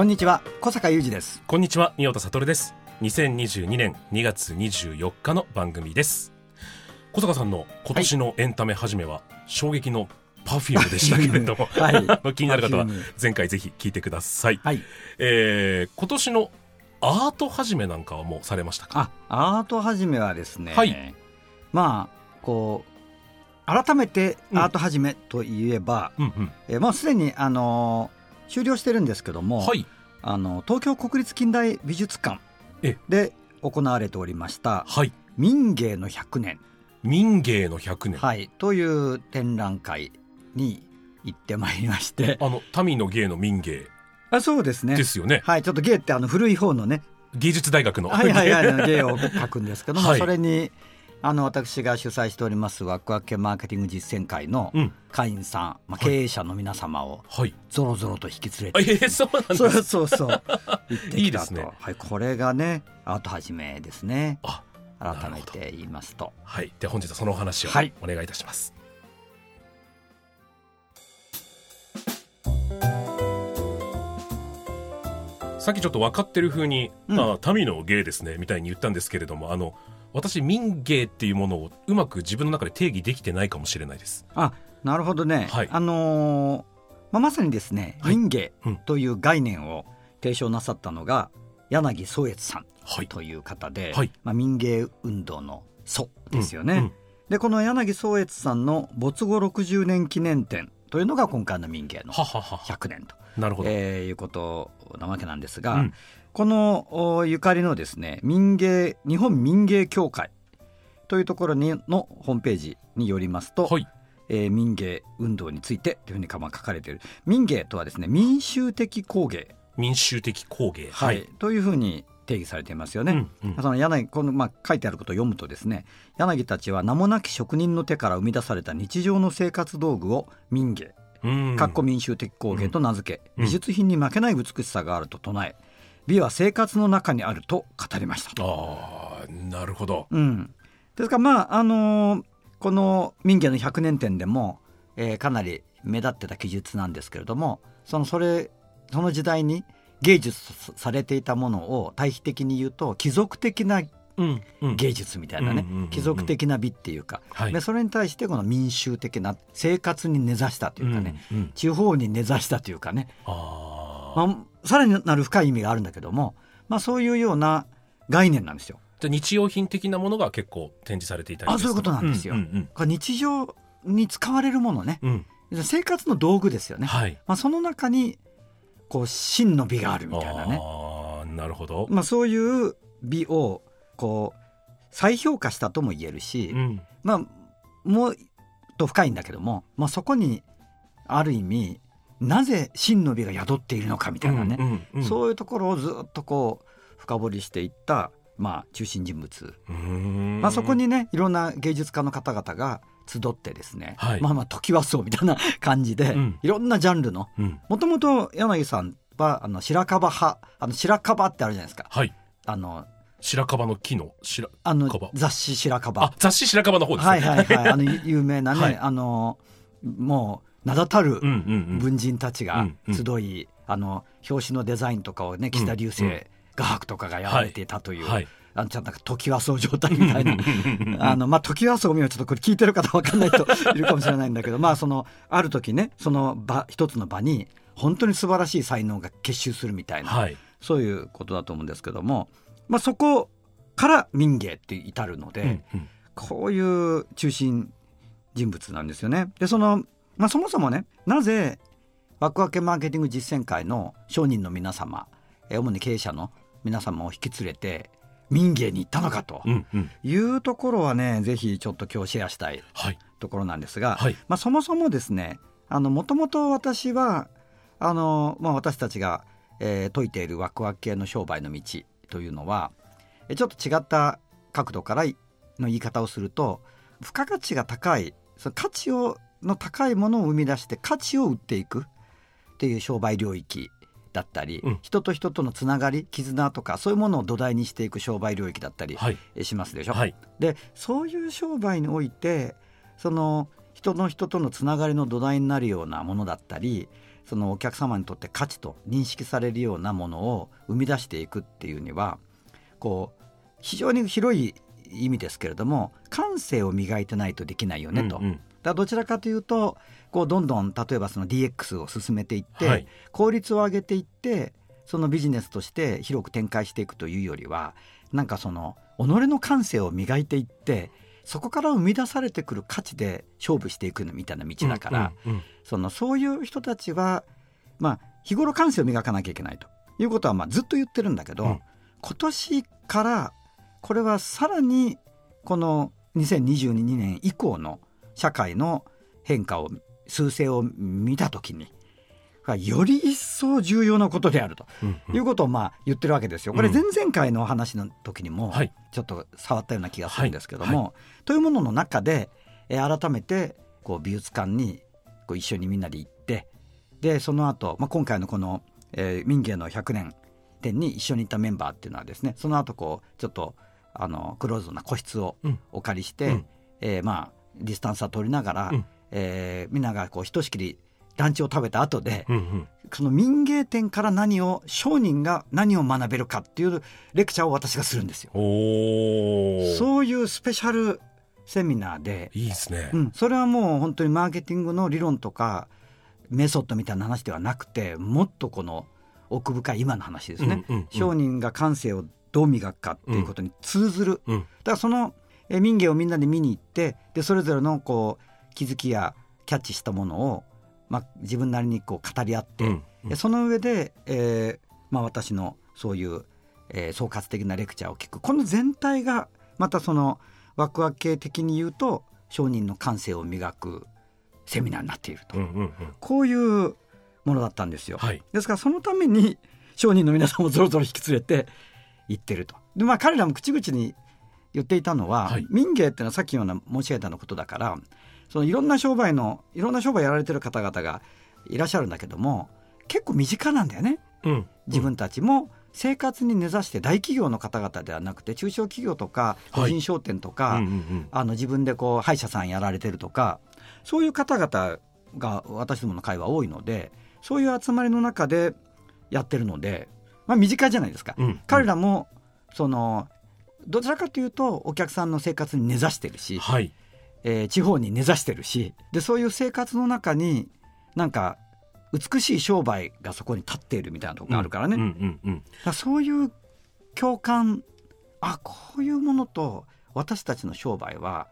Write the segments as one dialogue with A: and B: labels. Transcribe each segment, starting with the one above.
A: こんにちは小坂雄二です。
B: こんにちは宮田悟です。2022年2月24日の番組です。小坂さんの今年のエンタメ始めは衝撃のパフュームでしたけれども、
A: はい。
B: 気になる方は前回ぜひ聞いてください、
A: はい。
B: えー今年のアート始めなんかはもうされましたか？
A: あアート始めはですね、
B: はい。
A: まあこう改めてアート始めといえば、
B: うんうん。
A: えーもうすでにあのー終了してるんですけども、
B: はい。
A: あの東京国立近代美術館
B: え。
A: で行われておりました
B: はい。
A: 民芸の100年、
B: 民芸の100年、
A: はい、という展覧会に行ってまいりまして。
B: あの民の芸の民芸。
A: あそうですね。
B: ですよね。
A: はい。ちょっと芸ってあの古い方のね。
B: 芸術大学の。
A: はいはいはい。芸を書くんですけども、
B: はい。
A: それにあの私が主催しておりますワクワク系マーケティング実践会の
B: うん。
A: 会員さん、まあ、
B: はい
A: 経営者の皆様を
B: はい。
A: ぞろぞろと引き連
B: あ
A: れて、
B: えー、そうなんです
A: そうそうそう行ってきたと。
B: いいですね。
A: はい、これがねアート始めですね。
B: あ
A: 改めて言いますと。
B: はい。では本日はそのお話を
A: はい。
B: お願いいたします、さっきちょっと分かってる風に、
A: うん。
B: あ民の芸ですねみたいに言ったんですけれどもあの私民芸っていうものをうまく自分の中で定義できてないかもしれないです。
A: あなるほどね、
B: はい。
A: あのーまあ、まさにですね
B: はい。
A: 民芸
B: うん
A: という概念を提唱なさったのが柳宗悦さん
B: はい。
A: という方で、
B: はい。
A: まあ、民芸運動の祖ですよね。
B: うんうん。
A: でこの柳宗悦さんの没後60年記念展というのが今回の民芸の
B: ははは。は
A: 100年と、
B: なるほど、
A: えーいうことなわけなんですが、
B: うん。
A: このおゆかりのですね民芸日本民芸協会というところにのホームページによりますと、
B: はい。
A: えー民芸運動についてというふうにまあ書かれている民芸とはですね民衆的工芸、
B: 民衆的工芸。
A: はい。というふうに定義されていますよね。
B: うんうん。
A: その柳この、まあ、書いてあることを読むとですね柳たちは名もなき職人の手から生み出された日常の生活道具を民芸
B: うん。
A: かっこ民衆的工芸と名付け、
B: うん。
A: 美術品に負けない美しさがあると唱え美は生活の中にあると語りました。
B: ああなるほど。
A: うん、ですからまああのーこの民芸の100年展でも、えーかなり目立ってた記述なんですけれどもそのそれその時代に芸術されていたものを対比的に言うと貴族的な芸術みたいなね、貴族的な美っていうか、
B: はい。
A: でそれに対してこの民衆的な生活に根ざしたというかね、
B: うんうん。
A: 地方に根ざしたというかね、まあ、さらなる深い意味があるんだけども、まあ、そういうような概念なんですよ。
B: じゃあ日用品的なものが結構展示されていたり
A: あそういうことなんですよ。日常に使われるものね。生活の道具ですよね、
B: はい。
A: まあ、その中にこう真の美があるみたいなね、
B: ああなるほど、
A: まあ、そういう美をこう再評価したとも言えるし、
B: うん。
A: まあもうと深いんだけども、まあ、そこにある意味なぜ真の美が宿っているのかみたいなね、
B: うんうんうん
A: そういうところをずっとこう深掘りしていった、まあ、中心人物、まあ、そこにねいろんな芸術家の方々が集ってですね、
B: はい。
A: まあまあ時はそうみたいな感じで、
B: うん。
A: いろんなジャンルの
B: うん。
A: もともと柳さんはあの白樺派あの白樺ってあるじゃないですか。
B: はい。
A: あの
B: 白樺の木の白
A: あの
B: 樺。
A: 雑誌白
B: あ
A: 樺
B: 雑誌白樺の方ですね。
A: はいはいはい。あの有有名なね、
B: はい。
A: あのもう名だたる文人たちが集い、あの表紙のデザインとかをね岸田流星、画伯とかがやられていたという、
B: はい
A: あのちょっとなんか時はそう状態みたいな。あのまあ時はそうみはちょっとこれ聞いてる方わかんない人 いるかもしれないんだけどまあそのある時ねその場一つの場に本当に素晴らしい才能が結集するみたいな、
B: はい。
A: そういうことだと思うんですけども、まあ、そこから民芸って至るので、
B: うんうん。
A: こういう中心人物なんですよね。でその、まあ、そもそもねなぜワクワクマーケティング実践会の商人の皆様えー主に経営者の皆様を引き連れて民芸に行ったのかというところはねぜひちょっと今日シェアしたい
C: はい。
A: ところなんですが、
C: はい。
A: まあ、そもそもですねもともと私はあの、まあ、私たちが、えー説いているワクワク系の商売の道というのはえちょっと違った角度からの言い方をすると付加価値が高いその価値をの高いものを生み出して価値を売っていくっていう商売領域だったり、
C: うん
A: 人と人とのつながり絆とかそういうものを土台にしていく商売領域だったりしますでしょ？
C: はい
A: でそういう商売においてその人の人とのつながりの土台になるようなものだったりそのお客様にとって価値と認識されるようなものを生み出していくっていうにはこう非常に広い意味ですけれども感性を磨いてないとできないよねと。
C: うんうん
A: だどちらかというとこうどんどん例えばその DX を進めていって、
C: はい。
A: 効率を上げていってそのビジネスとして広く展開していくというよりはなんかその己の感性を磨いていってそこから生み出されてくる価値で勝負していくみたいな道だから、
C: うんうん
A: そのそういう人たちは、まあ、日頃感性を磨かなきゃいけないと。いうことはまあずっと言ってるんだけど、
C: うん。
A: 今年からこれはさらにこの2022年以降の社会の変化を趨勢を見た時により一層重要なことであるということをまあ言ってるわけですよ。これ
C: うん。
A: 前々回の話の時にも
C: はい。
A: ちょっと触ったような気がするんですけども、
C: はい。
A: というものの中で、えー改めてこう美術館にこう一緒にみんなで行ってでその後、まあ今回のこの、えー民芸の100年展に一緒に行ったメンバーっていうのはですねその後こうちょっとあのクローズドな個室を
C: うん。
A: お借りして、
C: うん。
A: えーまあディスタンスは取りながら、
C: うん。
A: えーみんながこうひとしきりランチを食べた後で、
C: うんうん。
A: その民芸店から何を商人が何を学べるかっていうレクチャーを私がするんですよ。そういうスペシャルセミナーで、
C: いいですね。
A: うん、それはもう本当にマーケティングの理論とかメソッドみたいな話ではなくてもっとこの奥深い今の話ですね、
C: うんうんうん。
A: 商人が感性をどう磨くかっていうことに通ずる、
C: うん。
A: だからそのえ民芸をみんなで見に行ってでそれぞれのこう気づきやキャッチしたものを、まあ、自分なりにこう語り合って、
C: うん。
A: でその上で、えーまあ、私のそういう、えー総括的なレクチャーを聞く。この全体がまたそのワクワク系的に言うと商人の感性を磨くセミナーになっていると、
C: うんうんうん。
A: こういうものだったんですよ。
C: はい。
A: ですからそのために商人の皆さんをぞろぞろ引き連れて行ってると。でまあ彼らも口々に言っていたのは、
C: はい。
A: 民芸っていうのはさっきのような申し上げたようなことだからそのいろんな商売のいろんな商売やられてる方々がいらっしゃるんだけども結構身近なんだよね。
C: うん。
A: 自分たちも生活に根ざして大企業の方々ではなくて中小企業とか個人商店とか、
C: うんうんうん。
A: あの自分でこう歯医者さんやられてるとかそういう方々が私どもの会は多いのでそういう集まりの中でやってるので、まあ、身近じゃないですか。
C: うん。
A: 彼らもそのどちらかというとお客さんの生活に根ざしてるし、
C: はい。
A: えー地方に根ざしてるしでそういう生活の中になんか美しい商売がそこに立っているみたいなところがあるからね、
C: うん
A: だ
C: うんうん。
A: からそういう共感あこういうものと私たちの商売は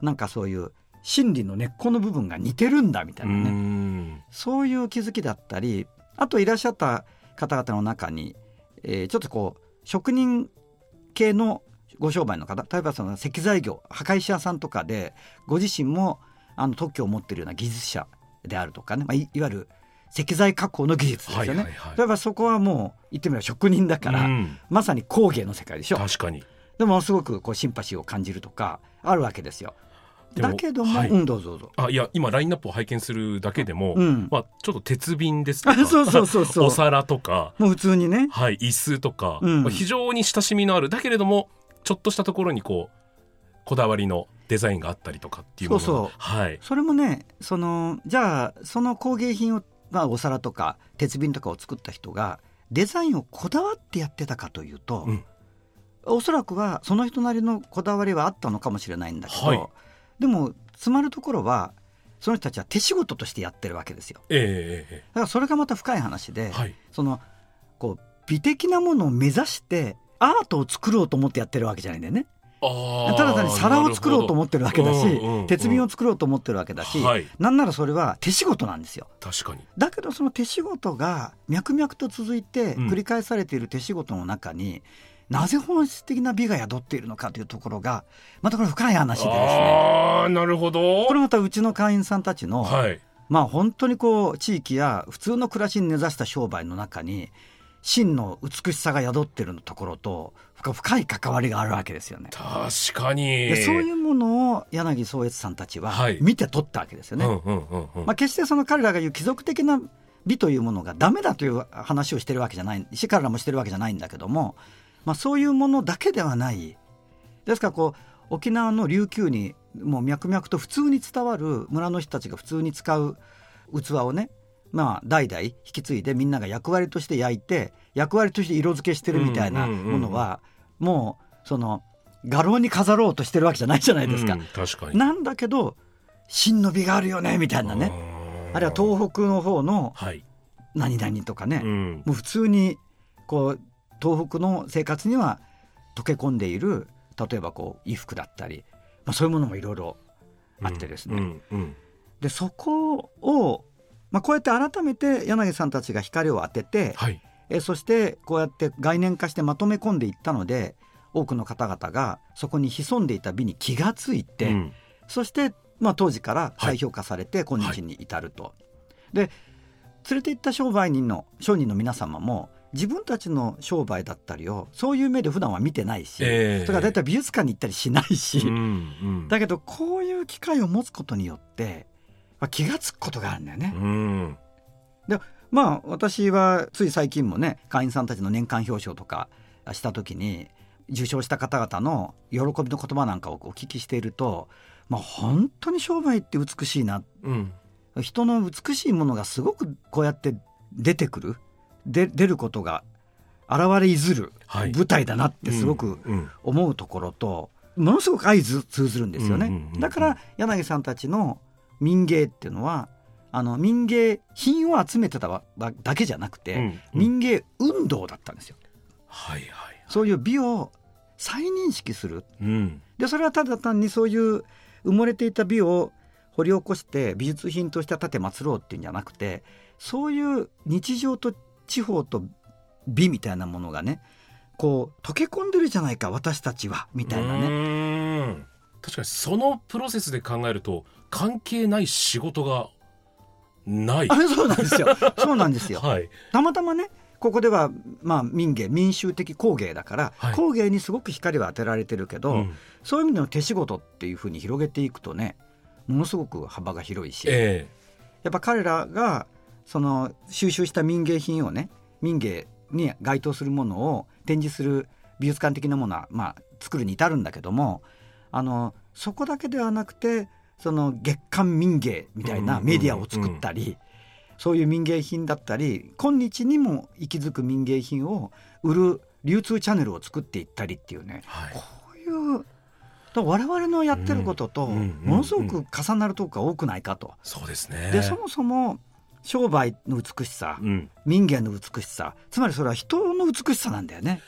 A: なんかそういう心理の根っこの部分が似てるんだみたいなね、
C: うん。
A: そういう気づきだったりあといらっしゃった方々の中に、えーちょっとこう職人系のご商売の方例えばその石材業墓石屋さんとかでご自身もあの特許を持っているような技術者であるとかね、まあ、いいわゆる石材加工の技術ですよね、
C: はいはいはい。
A: 例えばそこはもう言ってみれば職人だから、
C: うん。
A: まさに工芸の世界でしょ。
C: 確かに。
A: でもすごくこうシンパシーを感じるとかあるわけですよだけども、
C: はい。
A: うんどうぞどうぞ。
C: あいや今ラインナップを拝見するだけでも、
A: うん。
C: まあ、ちょっと鉄瓶ですとか
A: そうそうそうそう。
C: お皿とか、
A: もう普通にね。
C: はい、椅子とか、
A: うん。
C: まあ非常に親しみのあるだけれどもちょっとしたところにこうこだわりのデザインがあったりとかっていうものが
A: そうそう。
C: はい。
A: それもねそのじゃあその工芸品を、まあ、お皿とか鉄瓶とかを作った人がデザインをこだわってやってたかというと、
C: うん。
A: おそらくはその人なりのこだわりはあったのかもしれないんだけど、
C: はい
A: でも詰まるところはその人たちは手仕事としてやってるわけですよ。
C: えええ
A: だからそれがまた深い話で、
C: えはい
A: そのこう美的なものを目指してアートを作ろうと思ってやってるわけじゃないんだよね。ただ単に皿を作ろうと思ってるわけだし、
C: うんうんうん
A: 鉄瓶を作ろうと思ってるわけだし、
C: はい
A: なんならそれは手仕事なんですよ。
C: 確かに
A: だけどその手仕事が脈々と続いて
C: うん
A: 繰り返されている手仕事の中に、なぜ本質的な美が宿っているのかというところがまたこれ深い話でですね。
C: ああなるほど。
A: これまたうちの会員さんたちの、
C: はい。
A: まあ本当にこう地域や普通の暮らしに根ざした商売の中に真の美しさが宿っているところと深深い関わりがあるわけですよね。
C: 確かに。
A: でそういうものを柳宗悦さんたちは
C: はい。
A: 見て取ったわけですよね。決してその彼らが言う貴族的な美というものがダメだという話をしてるわけじゃないし彼らもしてるわけじゃないんだけども、まあ、そういうものだけではない。ですからこう沖縄の琉球にもう脈々と普通に伝わる村の人たちが普通に使う器をねまあ代々引き継いでみんなが役割として焼いて役割として色付けしてるみたいなものはもうその画廊に飾ろうとしてるわけじゃないじゃないですか。
C: うん確かに。
A: なんだけど真の美があるよねみたいなね。あるいは東北の方の
C: はい、
A: 何々とかね、
C: うん。
A: もう普通にこう東北の生活には溶け込んでいる例えばこう衣服だったり、まあ、そういうものもいろいろあってですね、
C: うんうん
A: でそこを、まあ、こうやって改めて柳さんたちが光を当てて、
C: はい。
A: えそしてこうやって概念化してまとめ込んでいったので多くの方々がそこに潜んでいた美に気がついて、
C: うん。
A: そして、まあ、当時から再評価されて今日に至ると。で連れて行った商売人の商人の皆様も自分たちの商売だったりをそういう目で普段は見てないし、
C: ええ。
A: それから大体美術館に行ったりしないし、
C: うんうん。
A: だけどこういう機会を持つことによって、まあ、気が付くことがあるんだよね。
C: うん。
A: まあ私はつい最近もね会員さんたちの年間表彰とかした時に受賞した方々の喜びの言葉なんかをお聞きしていると、まあ、本当に商売って美しいな。
C: うん。
A: 人の美しいものがすごくこうやって出てくる。で出ることが現れいずる
C: はい
A: 舞台だなってすごく
C: うん
A: 思うところとものすごく相通通ずるんですよね。だから柳さんたちの民芸っていうのはあの民芸品を集めてたわだけじゃなくて、民芸運動だったんですよ。
C: はいはい
A: そういう美を再認識する。
C: うん
A: でそれはただ単にそういう埋もれていた美を掘り起こして美術品として立て祀ろうっていうんじゃなくてそういう日常と地方と美みたいなものがねこう溶け込んでるじゃないか私たちはみたいなね。
C: ね確かにそのプロセスで考えると関係ない仕事がない
A: そうなんですよ。そうなんですよ。
C: はい
A: たまたまねここではまあ民芸民衆的工芸だから、
C: はい
A: 工芸にすごく光は当てられてるけど、
C: うん
A: そういう意味での手仕事っていうふうに広げていくとねものすごく幅が広いし、
C: え
A: やっぱ彼らがその収集した民芸品をね民芸に該当するものを展示する美術館的なものは、まあ、作るに至るんだけどもあのそこだけではなくてその月刊民芸みたいなメディアを作ったり、そういう民芸品だったり今日にも息づく民芸品を売る流通チャンネルを作っていったりっていうね。
C: えはい。
A: こういう我々のやってることと
C: うんうん。
A: ものすごく重なるとこが多くないかと。
C: そうですね。
A: でそもそも商売の美しさ、
C: うん。
A: 民芸の美しさ。つまりそれは人の美しさなんだよね。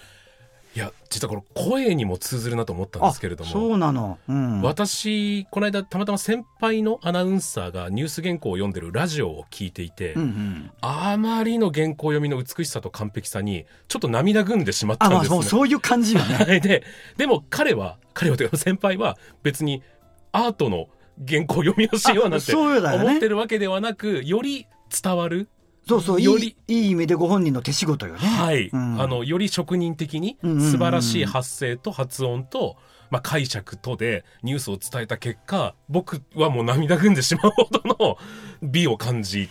C: いや実はこれ声にも通ずるなと思ったんですけれども。
A: そうなの、うん、
C: 私この間たまたま先輩のアナウンサーがニュース原稿を読んでるラジオを聞いていて、
A: うんうん、
C: あまりの原稿読みの美しさと完璧さにちょっと涙ぐんでしまったんですね。
A: そういう感じよね。
C: は いででも彼は彼はというか先輩は別にアートの原稿を読みをしようなん
A: あ
C: て思ってるわけではなくより伝わる？
A: そうそうい
C: より
A: いいい意味でご本人の手仕事よね。
C: はい、
A: うん
C: あのより職人的に
A: うんうんうんうん
C: 素晴らしい発声と発音と、まあ、解釈とでニュースを伝えた結果僕はもう涙ぐんでしまうほどの美を感じ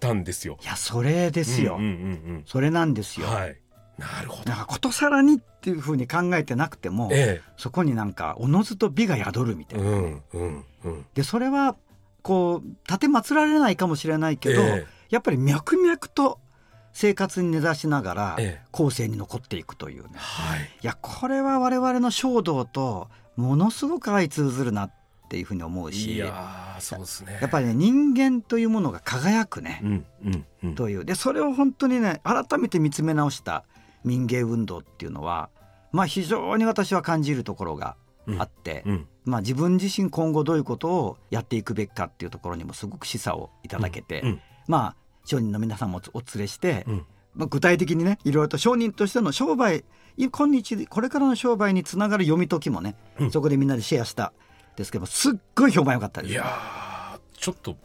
C: たんですよ。
A: いやそれですよ、
C: うんうん
A: それなんですよ。
C: うんはいなるほど
A: だ。からことさらにっていうふうに考えてなくても、
C: え
A: そこになんかおのずと美が宿るみた
C: え
A: いな、
C: うんうんうん。
A: でそれはこう立て祀られないかもしれないけど、
C: え
A: やっぱり脈々と生活に根ざしながら
C: ええ。
A: 後世に残っていくというね。
C: え、はい。
A: いやこれは我々の衝動とものすごく相通ずるなっていうふうに思うし
C: いやーそうですね。
A: やっぱりね人間というものが輝くね、
C: うんうんうん。
A: という。でそれを本当にね改めて見つめ直した民芸運動っていうのはまあ非常に私は感じるところがあって、
C: うん
A: まあ、自分自身今後どういうことをやっていくべきかっていうところにもすごく示唆をいただけて、
C: うん
A: まあ商人の皆さんもお連れして、
C: うん。
A: まあ、具体的にねいろいろと商人としての商売い今日これからの商売につながる読み解きもね、そこでみんなでシェアしたですけどすっごい評判良かったです。
C: いやーちょっと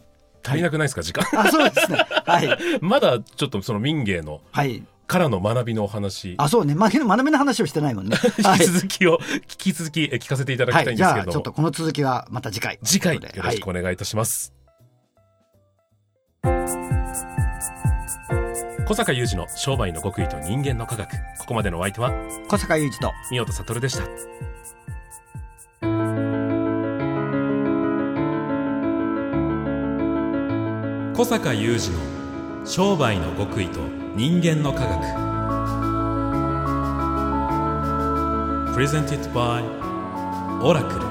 C: 足りなくないですか、時間。
A: あそうですね。はい。
C: まだちょっとその民芸の
A: はい
C: からの学びのお話。
A: あそうね。ま学びの話をしてないもんね。はい。
C: 引き続きを聞き続きえ聞かせていただきたいん
A: はい、じゃあちょっ
C: ですけれども、
A: とこの続きはまた次回。
C: 次回よろしくお願いいたします、小坂雄二の商売の極意と人間の科学。ここまでのお相手は
A: はい、小坂雄二と。
C: 宮本悟でした。
B: 小坂雄二の商売の極意と人間の科学。プレゼンティッドバイオラクル